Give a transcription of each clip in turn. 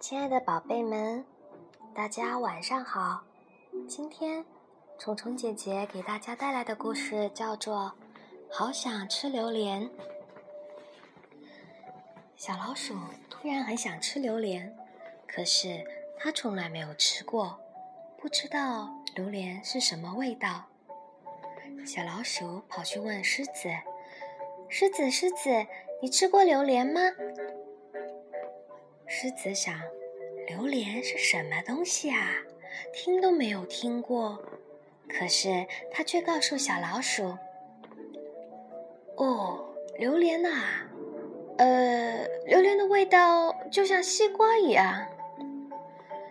亲爱的宝贝们，大家晚上好。今天，虫虫姐姐给大家带来的故事叫做《好想吃榴莲》。小老鼠突然很想吃榴莲，可是它从来没有吃过，不知道榴莲是什么味道。小老鼠跑去问狮子：“狮子，狮子，你吃过榴莲吗？”狮子想，榴莲是什么东西啊？听都没有听过。可是他却告诉小老鼠：“哦，榴莲呐，呃，榴莲的味道就像西瓜一样。”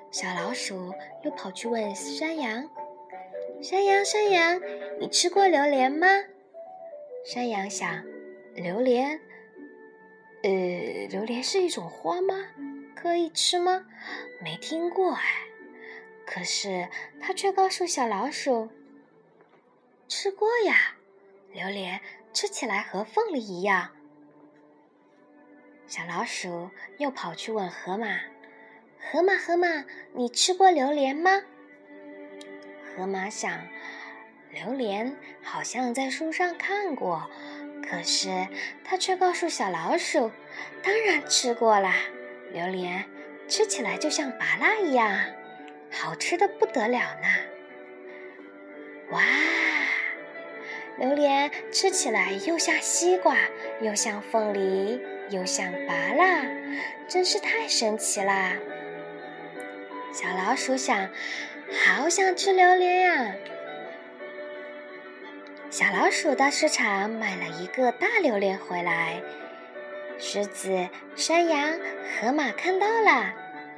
小老鼠又跑去问山羊：“山羊，山羊，你吃过榴莲吗？”山羊想，榴莲，呃，榴莲是一种花吗？可以吃吗？没听过哎。可是他却告诉小老鼠：“吃过呀，榴莲吃起来和凤梨一样。”小老鼠又跑去问河马：“河马，河马，你吃过榴莲吗？”河马想，榴莲好像在书上看过，可是他却告诉小老鼠：“当然吃过啦。”榴莲吃起来就像拔蜡一样，好吃的不得了呢！哇，榴莲吃起来又像西瓜，又像凤梨，又像拔蜡，真是太神奇啦！小老鼠想，好想吃榴莲呀！小老鼠到市场买了一个大榴莲回来。狮子、山羊、河马看到了，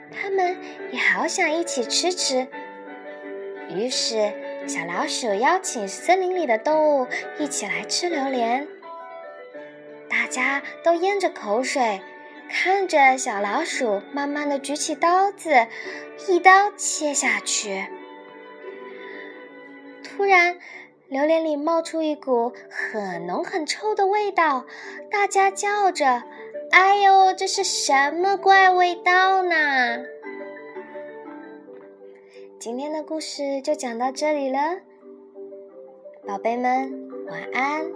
他们也好想一起吃吃。于是，小老鼠邀请森林里的动物一起来吃榴莲。大家都咽着口水，看着小老鼠慢慢的举起刀子，一刀切下去。突然，榴莲里冒出一股很浓很臭的味道，大家叫着：“哎呦，这是什么怪味道呢？”今天的故事就讲到这里了，宝贝们晚安。